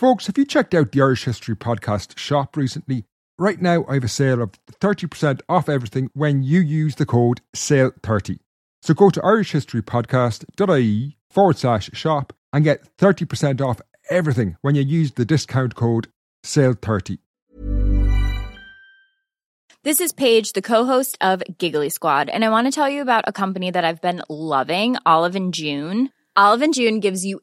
Folks, have you checked out the Irish History Podcast shop recently? Right now, I have a sale of 30% off everything when you use the code SALE30. So go to irishhistorypodcast.ie forward slash shop and get 30% off everything when you use the discount code SALE30. This is Paige, the co-host of Giggly Squad, and I want to tell you about a company that I've been loving, Olive and June. Olive and June gives you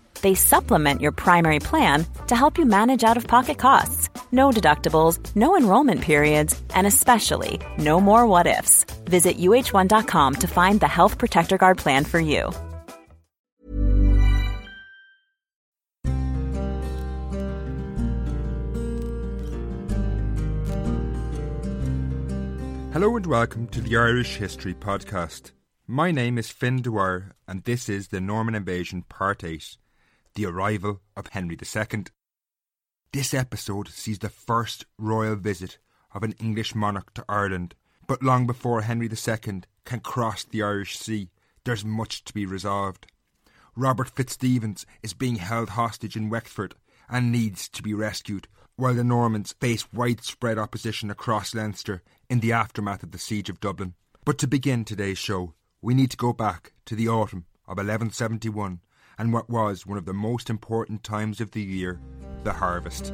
They supplement your primary plan to help you manage out of pocket costs. No deductibles, no enrollment periods, and especially no more what ifs. Visit uh1.com to find the Health Protector Guard plan for you. Hello and welcome to the Irish History Podcast. My name is Fin Dwyer, and this is the Norman Invasion Part 8 The Arrival of Henry II. This episode sees the first royal visit of an English monarch to Ireland, but long before Henry II can cross the Irish Sea, there's much to be resolved. Robert Fitzstephen is being held hostage in Wexford and needs to be rescued, while the Normans face widespread opposition across Leinster in the aftermath of the Siege of Dublin. But to begin today's show, we need to go back to the autumn of 1171 and what was one of the most important times of the year, the harvest.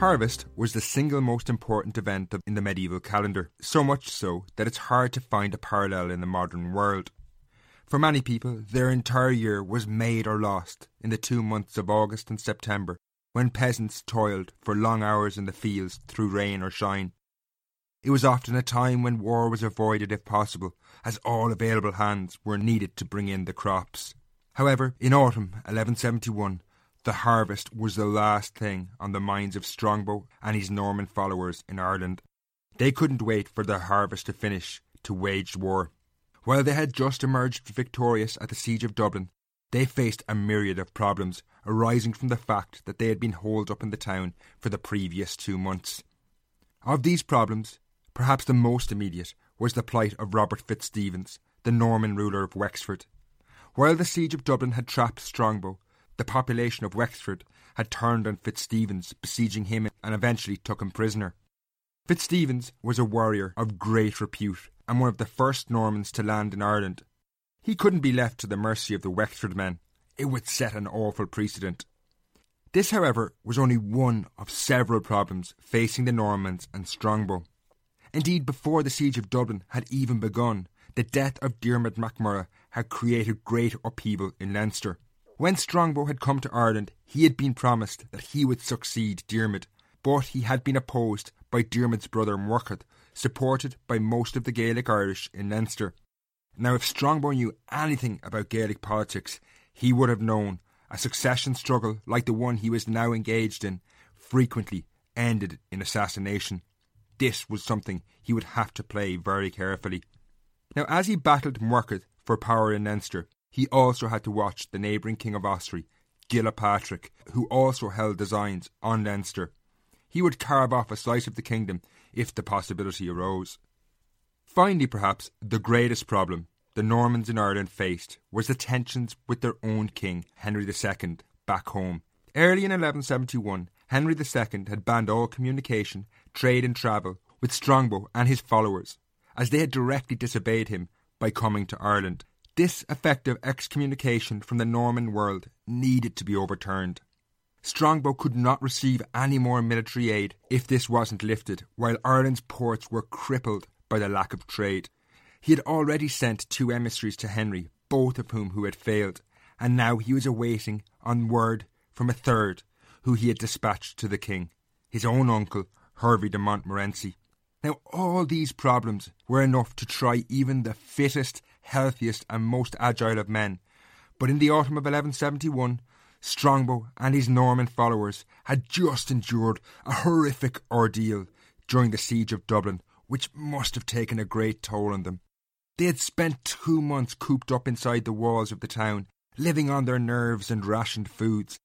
Harvest was the single most important event in the medieval calendar, so much so that it's hard to find a parallel in the modern world. For many people, their entire year was made or lost in the two months of August and September, when peasants toiled for long hours in the fields through rain or shine. It was often a time when war was avoided if possible, as all available hands were needed to bring in the crops. However, in autumn 1171, the harvest was the last thing on the minds of Strongbow and his Norman followers in Ireland. They couldn't wait for the harvest to finish to wage war. While they had just emerged victorious at the siege of Dublin, they faced a myriad of problems arising from the fact that they had been holed up in the town for the previous two months. Of these problems, perhaps the most immediate was the plight of Robert Fitzstephen, the Norman ruler of Wexford. While the siege of Dublin had trapped Strongbow, the population of Wexford had turned on Fitzstephen, besieging him and eventually took him prisoner. Fitzstephen was a warrior of great repute and one of the first Normans to land in Ireland. He couldn't be left to the mercy of the Wexford men. It would set an awful precedent. This, however, was only one of several problems facing the Normans and Strongbow. Indeed, before the siege of Dublin had even begun, the death of Diarmid MacMurrough had created great upheaval in Leinster. When Strongbow had come to Ireland, he had been promised that he would succeed Diarmid, but he had been opposed by Diarmid's brother Murchad, supported by most of the Gaelic Irish in Leinster. Now, if Strongbow knew anything about Gaelic politics, he would have known a succession struggle like the one he was now engaged in frequently ended in assassination. This was something he would have to play very carefully. Now, as he battled Murchad for power in Leinster, he also had to watch the neighbouring King of Ossory, Gilpatrick, who also held designs on Leinster. He would carve off a slice of the kingdom if the possibility arose. Finally, perhaps, the greatest problem the Normans in Ireland faced was the tensions with their own king, Henry II, back home. Early in 1171, Henry II had banned all communication, trade, and travel with Strongbow and his followers, as they had directly disobeyed him by coming to Ireland. This effective excommunication from the Norman world needed to be overturned. Strongbow could not receive any more military aid if this wasn't lifted, while Ireland's ports were crippled by the lack of trade. He had already sent two emissaries to Henry, both of whom who had failed, and now he was awaiting on word from a third, who he had dispatched to the king, his own uncle, Hervey de Montmorency. Now all these problems were enough to try even the fittest, healthiest, and most agile of men. But in the autumn of 1171, Strongbow and his Norman followers had just endured a horrific ordeal during the siege of Dublin, which must have taken a great toll on them. They had spent two months cooped up inside the walls of the town, living on their nerves and rationed foods.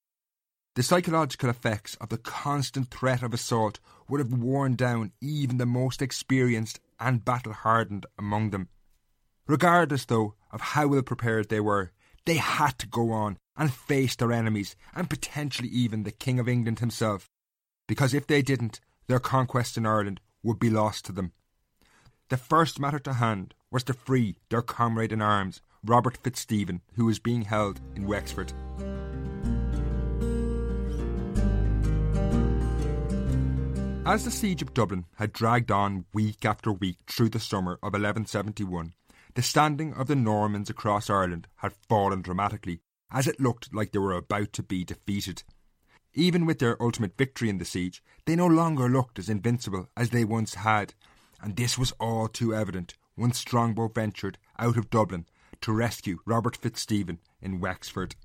The psychological effects of the constant threat of assault would have worn down even the most experienced and battle hardened among them. Regardless, though, of how well prepared they were, they had to go on and face their enemies, and potentially even the King of England himself, because if they didn't, their conquest in Ireland would be lost to them. The first matter to hand was to free their comrade in arms, Robert Fitzstephen, who was being held in Wexford. As the siege of Dublin had dragged on week after week through the summer of 1171, the standing of the Normans across Ireland had fallen dramatically, as it looked like they were about to be defeated. Even with their ultimate victory in the siege, they no longer looked as invincible as they once had, and this was all too evident when Strongbow ventured out of Dublin to rescue Robert Fitzstephen in Wexford.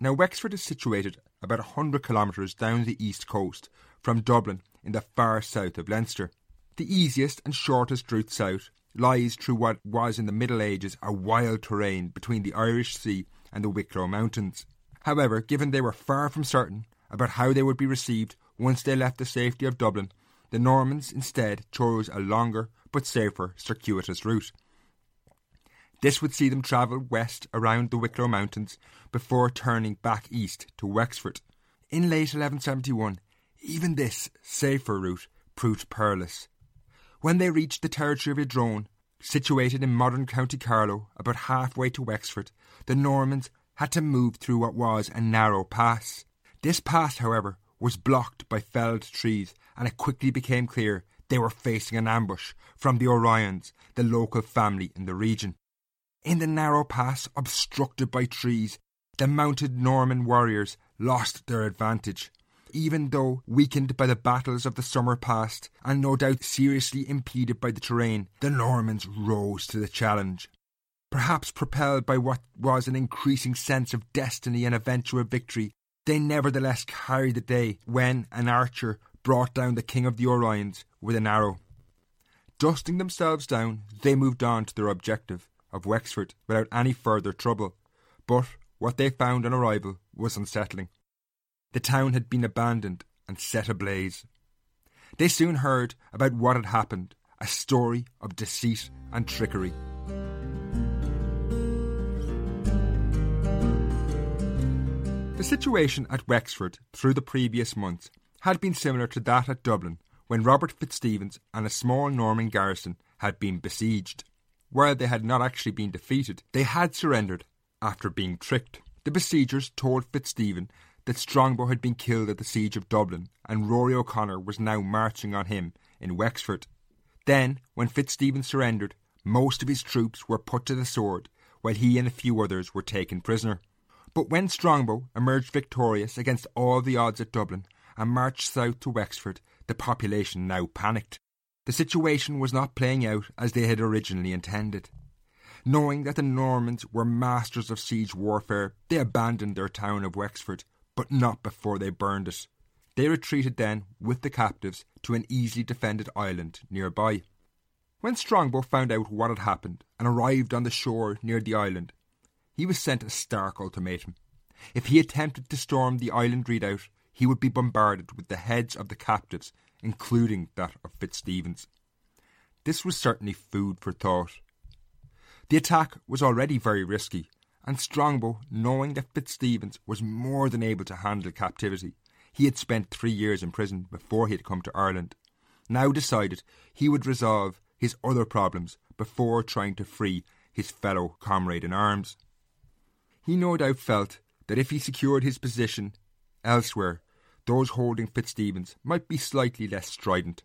Now, Wexford is situated about a hundred kilometres down the east coast from Dublin in the far south of Leinster. The easiest and shortest route south lies through what was in the Middle Ages a wild terrain between the Irish Sea and the Wicklow Mountains. However, given they were far from certain about how they would be received once they left the safety of Dublin, the Normans instead chose a longer but safer circuitous route. This would see them travel west around the Wicklow Mountains before turning back east to Wexford. In late 1171, even this safer route proved perilous. When they reached the territory of Idrone, situated in modern County Carlow, about halfway to Wexford, the Normans had to move through what was a narrow pass. This pass, however, was blocked by felled trees, and it quickly became clear they were facing an ambush from the O'Ryans, the local family in the region. In the narrow pass, obstructed by trees, the mounted Norman warriors lost their advantage even though weakened by the battles of the summer past and no doubt seriously impeded by the terrain, the Normans rose to the challenge. Perhaps propelled by what was an increasing sense of destiny and eventual victory, they nevertheless carried the day when an archer brought down the king of the O'Ryans with an arrow. Dusting themselves down, they moved on to their objective of Wexford without any further trouble. But what they found on arrival was unsettling. The town had been abandoned and set ablaze. They soon heard about what had happened a story of deceit and trickery. The situation at Wexford through the previous months had been similar to that at Dublin when Robert Fitzstephen and a small Norman garrison had been besieged. While they had not actually been defeated, they had surrendered after being tricked. The besiegers told Fitzstephen that Strongbow had been killed at the siege of Dublin, and Rory O'Connor was now marching on him in Wexford. Then, when Fitzstephen surrendered, most of his troops were put to the sword, while he and a few others were taken prisoner. But when Strongbow emerged victorious against all the odds at Dublin and marched south to Wexford, the population now panicked. The situation was not playing out as they had originally intended. Knowing that the Normans were masters of siege warfare, they abandoned their town of Wexford but not before they burned it. They retreated then with the captives to an easily defended island nearby. When Strongbow found out what had happened and arrived on the shore near the island, he was sent a stark ultimatum. If he attempted to storm the island redoubt, he would be bombarded with the heads of the captives, including that of Fitzstephen's. This was certainly food for thought. The attack was already very risky, and Strongbow, knowing that Fitzstephen was more than able to handle captivity, he had spent three years in prison before he had come to Ireland, now decided he would resolve his other problems before trying to free his fellow comrade in arms. He no doubt felt that if he secured his position elsewhere, those holding Fitzstephen's might be slightly less strident.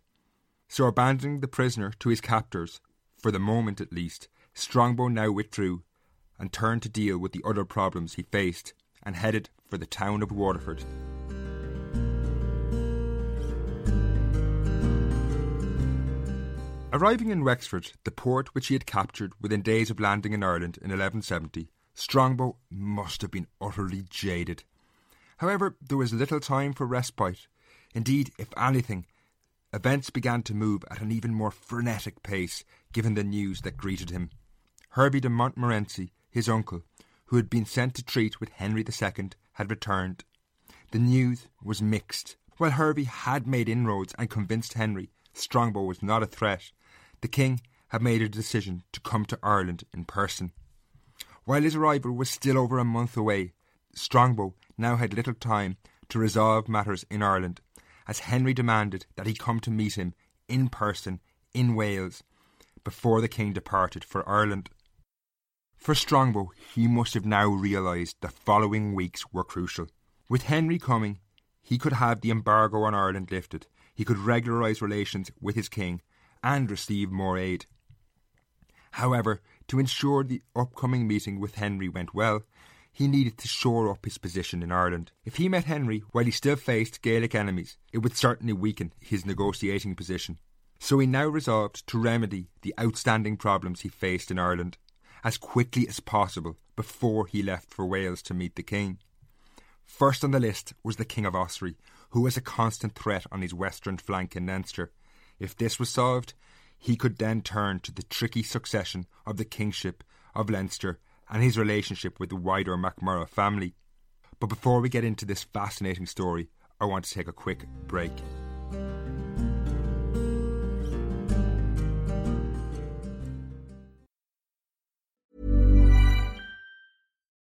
So, abandoning the prisoner to his captors, for the moment at least, Strongbow now withdrew and turned to deal with the other problems he faced and headed for the town of Waterford. Arriving in Wexford, the port which he had captured within days of landing in Ireland in 1170, Strongbow must have been utterly jaded. However, there was little time for respite. Indeed, if anything, events began to move at an even more frenetic pace given the news that greeted him. Hervey de Montmorency, his uncle, who had been sent to treat with Henry II, had returned. The news was mixed. While Hervey had made inroads and convinced Henry Strongbow was not a threat, the king had made a decision to come to Ireland in person. While his arrival was still over a month away, Strongbow now had little time to resolve matters in Ireland, as Henry demanded that he come to meet him in person in Wales before the king departed for Ireland. For Strongbow, he must have now realised the following weeks were crucial. With Henry coming, he could have the embargo on Ireland lifted, he could regularise relations with his king, and receive more aid. However, to ensure the upcoming meeting with Henry went well, he needed to shore up his position in Ireland. If he met Henry while he still faced Gaelic enemies, it would certainly weaken his negotiating position. So he now resolved to remedy the outstanding problems he faced in Ireland as quickly as possible before he left for Wales to meet the king. First on the list was the King of Ossory, who was a constant threat on his western flank in Leinster. If this was solved, he could then turn to the tricky succession of the kingship of Leinster and his relationship with the wider MacMurrough family. But before we get into this fascinating story, I want to take a quick break.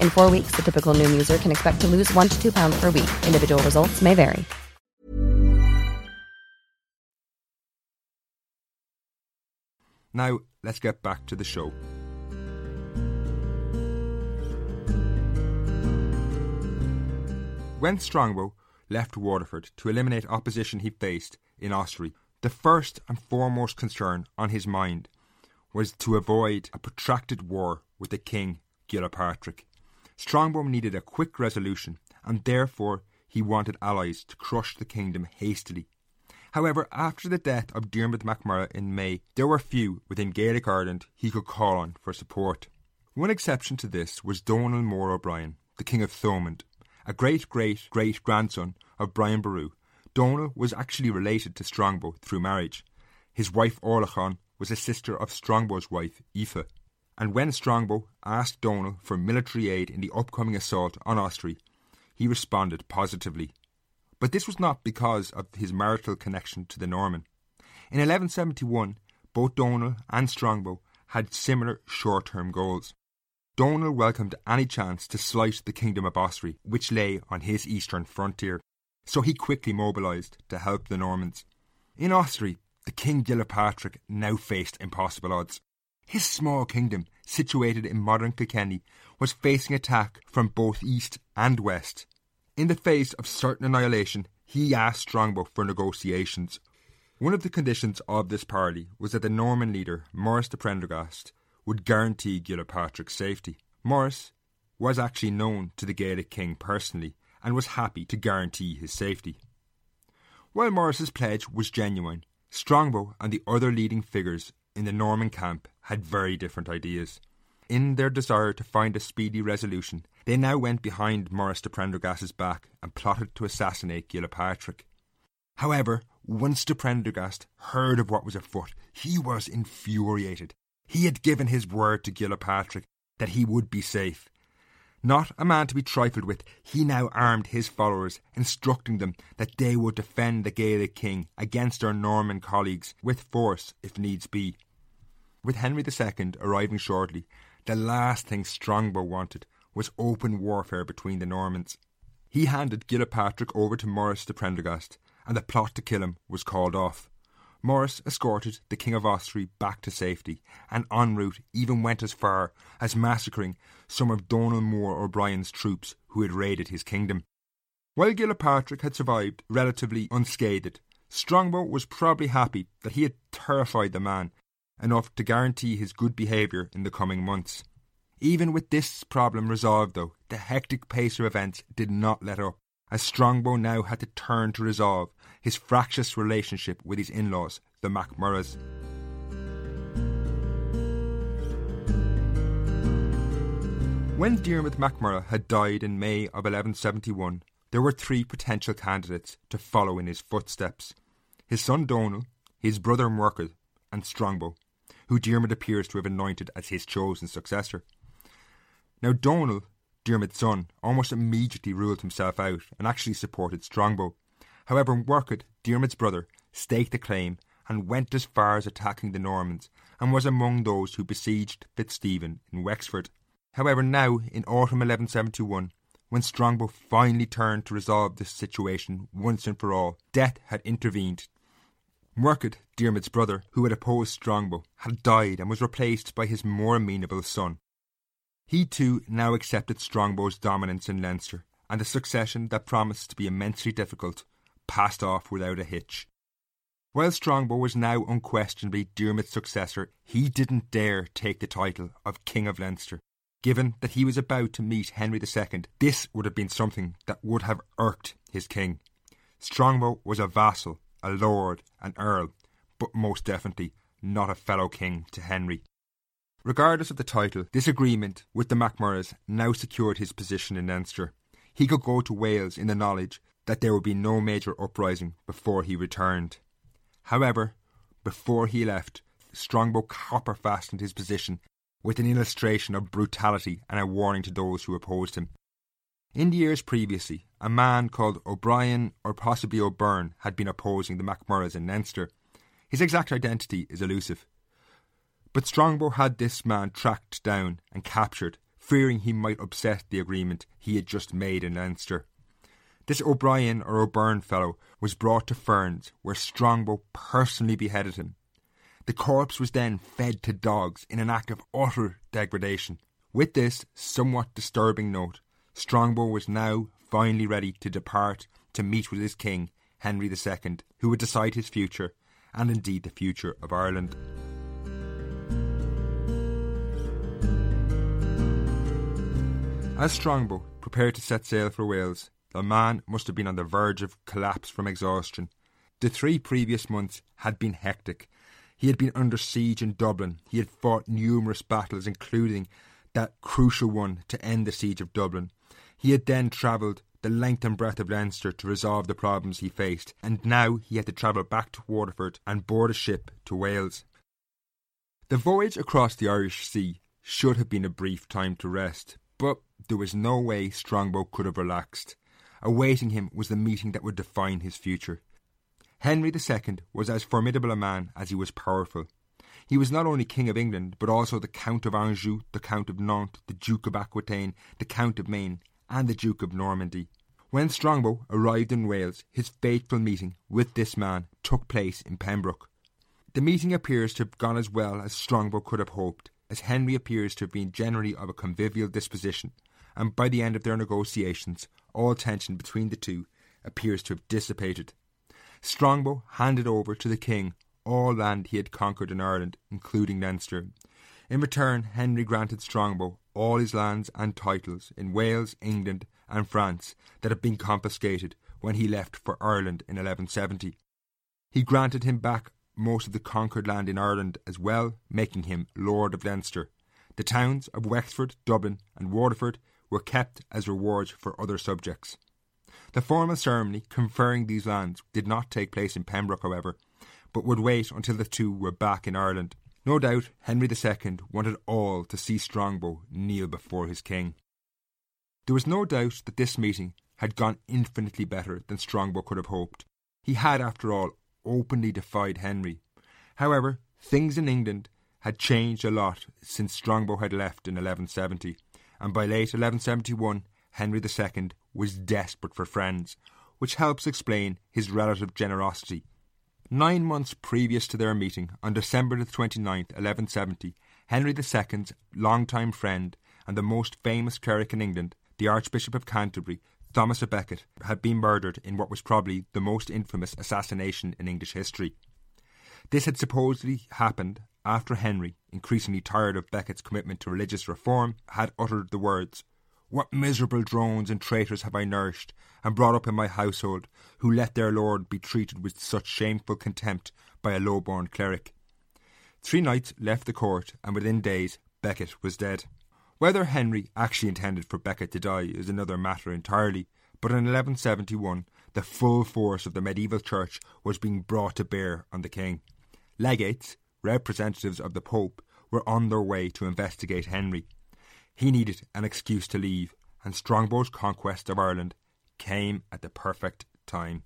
In four weeks, the typical Noom user can expect to lose one to two pounds per week. Individual results may vary. Now, let's get back to the show. When Strongbow left Waterford to eliminate opposition he faced in Ossory, the first and foremost concern on his mind was to avoid a protracted war with the king, Gilpatrick. Strongbow needed a quick resolution, and therefore he wanted allies to crush the kingdom hastily However, after the death of Diarmuid MacMurrough in May, there were few within Gaelic Ireland he could call on for support. One exception to this was Donal More O'Brien, the King of Thomond, a great great great grandson of Brian Boru. Donal was actually related to Strongbow through marriage. His wife Orlachan was a sister of Strongbow's wife, Aoife. And when Strongbow asked Donal for military aid in the upcoming assault on Ossory, he responded positively. But this was not because of his marital connection to the Norman. In 1171, both Donal and Strongbow had similar short term goals. Donal welcomed any chance to slice the kingdom of Ossory, which lay on his eastern frontier, so he quickly mobilised to help the Normans. In Ossory, the King Gilpatrick now faced impossible odds. His small kingdom, situated in modern Kilkenny, was facing attack from both east and west. In the face of certain annihilation, he asked Strongbow for negotiations. One of the conditions of this parley was that the Norman leader, Maurice de Prendergast, would guarantee Gilpatrick's safety. Maurice was actually known to the Gaelic king personally and was happy to guarantee his safety. While Maurice's pledge was genuine, Strongbow and the other leading figures in the Norman camp had very different ideas. In their desire to find a speedy resolution, they now went behind Maurice de Prendergast's back and plotted to assassinate Gilpatrick. However, once de Prendergast heard of what was afoot, he was infuriated. He had given his word to Gilpatrick that he would be safe. Not a man to be trifled with, he now armed his followers, instructing them that they would defend the Gaelic king against their Norman colleagues with force if needs be. With Henry II arriving shortly, the last thing Strongbow wanted was open warfare between the Normans. He handed Gilpatrick over to Maurice de Prendergast, and the plot to kill him was called off. Maurice escorted the King of Ossory back to safety, and en route even went as far as massacring some of Donal More O'Brien's troops who had raided his kingdom. While Gilpatrick had survived relatively unscathed, Strongbow was probably happy that he had terrified the man enough to guarantee his good behaviour in the coming months. Even with this problem resolved, though, the hectic pace of events did not let up, as Strongbow now had to turn to resolve his fractious relationship with his in laws, the MacMurroughs. When Diarmuid MacMurrough had died in May of 1171, there were three potential candidates to follow in his footsteps his son Donal, his brother Murchad, and Strongbow, who Diarmuid appears to have anointed as his chosen successor. Now, Donal, Diarmuid's son, almost immediately ruled himself out and actually supported Strongbow. However, Murchad, Diarmuid's brother, staked a claim and went as far as attacking the Normans and was among those who besieged Fitzstephen in Wexford. However, now, in autumn 1171, when Strongbow finally turned to resolve this situation once and for all, death had intervened. Murchad, Diarmuid's brother, who had opposed Strongbow, had died and was replaced by his more amenable son. He too now accepted Strongbow's dominance in Leinster, and the succession that promised to be immensely difficult passed off without a hitch. While Strongbow was now unquestionably Diarmuid's successor, he didn't dare take the title of King of Leinster. Given that he was about to meet Henry II, this would have been something that would have irked his king. Strongbow was a vassal, a lord, an earl, but most definitely not a fellow king to Henry. Regardless of the title, this agreement with the MacMurroughs now secured his position in Leinster. He could go to Wales in the knowledge that there would be no major uprising before he returned. However, before he left, Strongbow copper fastened his position with an illustration of brutality and a warning to those who opposed him. In the years previously, a man called O'Brien or possibly O'Byrne had been opposing the MacMurroughs in Leinster. His exact identity is elusive. But Strongbow had this man tracked down and captured, fearing he might upset the agreement he had just made in Leinster. This O'Brien or O'Byrne fellow was brought to Ferns, where Strongbow personally beheaded him. The corpse was then fed to dogs in an act of utter degradation. With this somewhat disturbing note, Strongbow was now finally ready to depart to meet with his king, Henry II, who would decide his future, and indeed the future of Ireland. As Strongbow prepared to set sail for Wales, the man must have been on the verge of collapse from exhaustion. The three previous months had been hectic. He had been under siege in Dublin. He had fought numerous battles, including that crucial one to end the siege of Dublin. He had then travelled the length and breadth of Leinster to resolve the problems he faced, and now he had to travel back to Waterford and board a ship to Wales. The voyage across the Irish Sea should have been a brief time to rest, but there was no way Strongbow could have relaxed. Awaiting him was the meeting that would define his future. Henry II was as formidable a man as he was powerful. He was not only King of England, but also the Count of Anjou, the Count of Nantes, the Duke of Aquitaine, the Count of Maine, and the Duke of Normandy. When Strongbow arrived in Wales, his fateful meeting with this man took place in Pembroke. The meeting appears to have gone as well as Strongbow could have hoped, as Henry appears to have been generally of a convivial disposition, and by the end of their negotiations, all tension between the two appears to have dissipated. Strongbow handed over to the king all land he had conquered in Ireland, including Leinster. In return, Henry granted Strongbow all his lands and titles in Wales, England, and France that had been confiscated when he left for Ireland in 1170. He granted him back most of the conquered land in Ireland as well, making him Lord of Leinster. The towns of Wexford, Dublin, and Waterford were kept as rewards for other subjects. The formal ceremony conferring these lands did not take place in Pembroke, however, but would wait until the two were back in Ireland. No doubt Henry II wanted all to see Strongbow kneel before his king. There was no doubt that this meeting had gone infinitely better than Strongbow could have hoped. He had, after all, openly defied Henry. However, things in England had changed a lot since Strongbow had left in 1170, and by late 1171 Henry II was desperate for friends, which helps explain his relative generosity. Nine months previous to their meeting, on December the 29th, 1170, Henry II's longtime friend and the most famous cleric in England, the Archbishop of Canterbury, Thomas a Becket, had been murdered in what was probably the most infamous assassination in English history. This had supposedly happened after Henry, increasingly tired of Becket's commitment to religious reform, had uttered the words, What miserable drones and traitors have I nourished and brought up in my household, who let their lord be treated with such shameful contempt by a low born cleric. Three knights left the court, and within days Becket was dead. Whether Henry actually intended for Becket to die is another matter entirely, but in 1171 the full force of the medieval church was being brought to bear on the king. Legates, representatives of the Pope, were on their way to investigate Henry. He needed an excuse to leave, and Strongbow's conquest of Ireland came at the perfect time.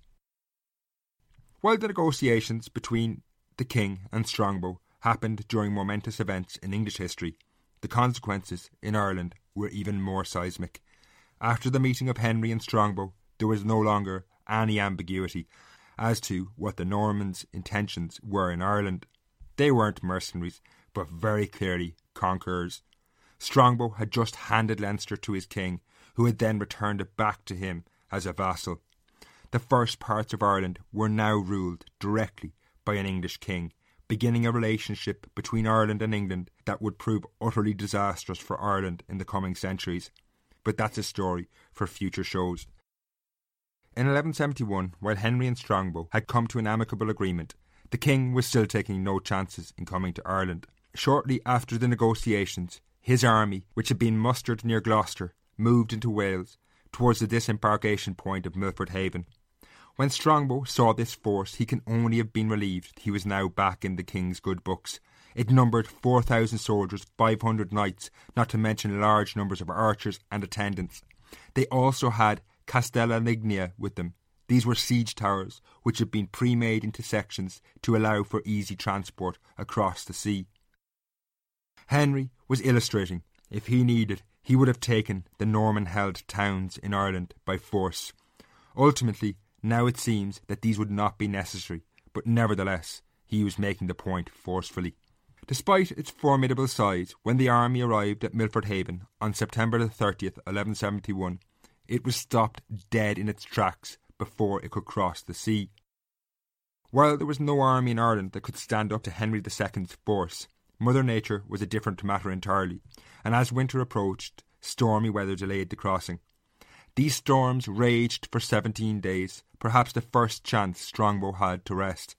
While the negotiations between the king and Strongbow happened during momentous events in English history, the consequences in Ireland were even more seismic. After the meeting of Henry and Strongbow, there was no longer any ambiguity as to what the Normans' intentions were in Ireland. They weren't mercenaries, but very clearly conquerors. Strongbow had just handed Leinster to his king, who had then returned it back to him as a vassal. The first parts of Ireland were now ruled directly by an English king, beginning a relationship between Ireland and England that would prove utterly disastrous for Ireland in the coming centuries. But that's a story for future shows. In 1171, while Henry and Strongbow had come to an amicable agreement, the king was still taking no chances in coming to Ireland. Shortly after the negotiations, his army, which had been mustered near Gloucester, moved into Wales towards the disembarkation point of Milford Haven. When Strongbow saw this force, he can only have been relieved he was now back in the king's good books. It numbered 4,000 soldiers, 500 knights, not to mention large numbers of archers and attendants. They also had Castella Lignea with them. These were siege towers, which had been pre made into sections to allow for easy transport across the sea. Henry was illustrating. If he needed, he would have taken the Norman held towns in Ireland by force. Ultimately, now it seems that these would not be necessary, but nevertheless, he was making the point forcefully. Despite its formidable size, when the army arrived at Milford Haven on September the 30th, 1171, it was stopped dead in its tracks before it could cross the sea. While there was no army in Ireland that could stand up to Henry II's force, Mother Nature was a different matter entirely, and as winter approached, stormy weather delayed the crossing. These storms raged for seventeen days, perhaps the first chance Strongbow had to rest.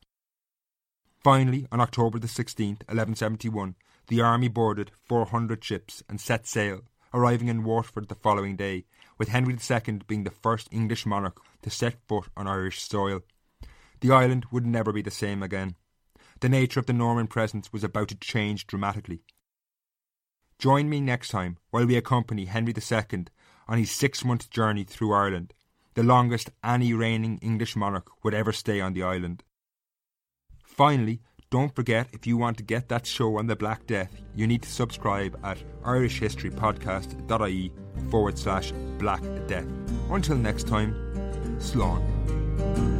Finally, on October the 16th, 1171, the army boarded 400 ships and set sail, arriving in Waterford the following day, with Henry II being the first English monarch to set foot on Irish soil. The island would never be the same again. The nature of the Norman presence was about to change dramatically. Join me next time while we accompany Henry II on his six month journey through Ireland, the longest any reigning English monarch would ever stay on the island. Finally, don't forget if you want to get that show on the Black Death, you need to subscribe at irishhistorypodcast.ie forward slash Black Death. Until next time, Slán.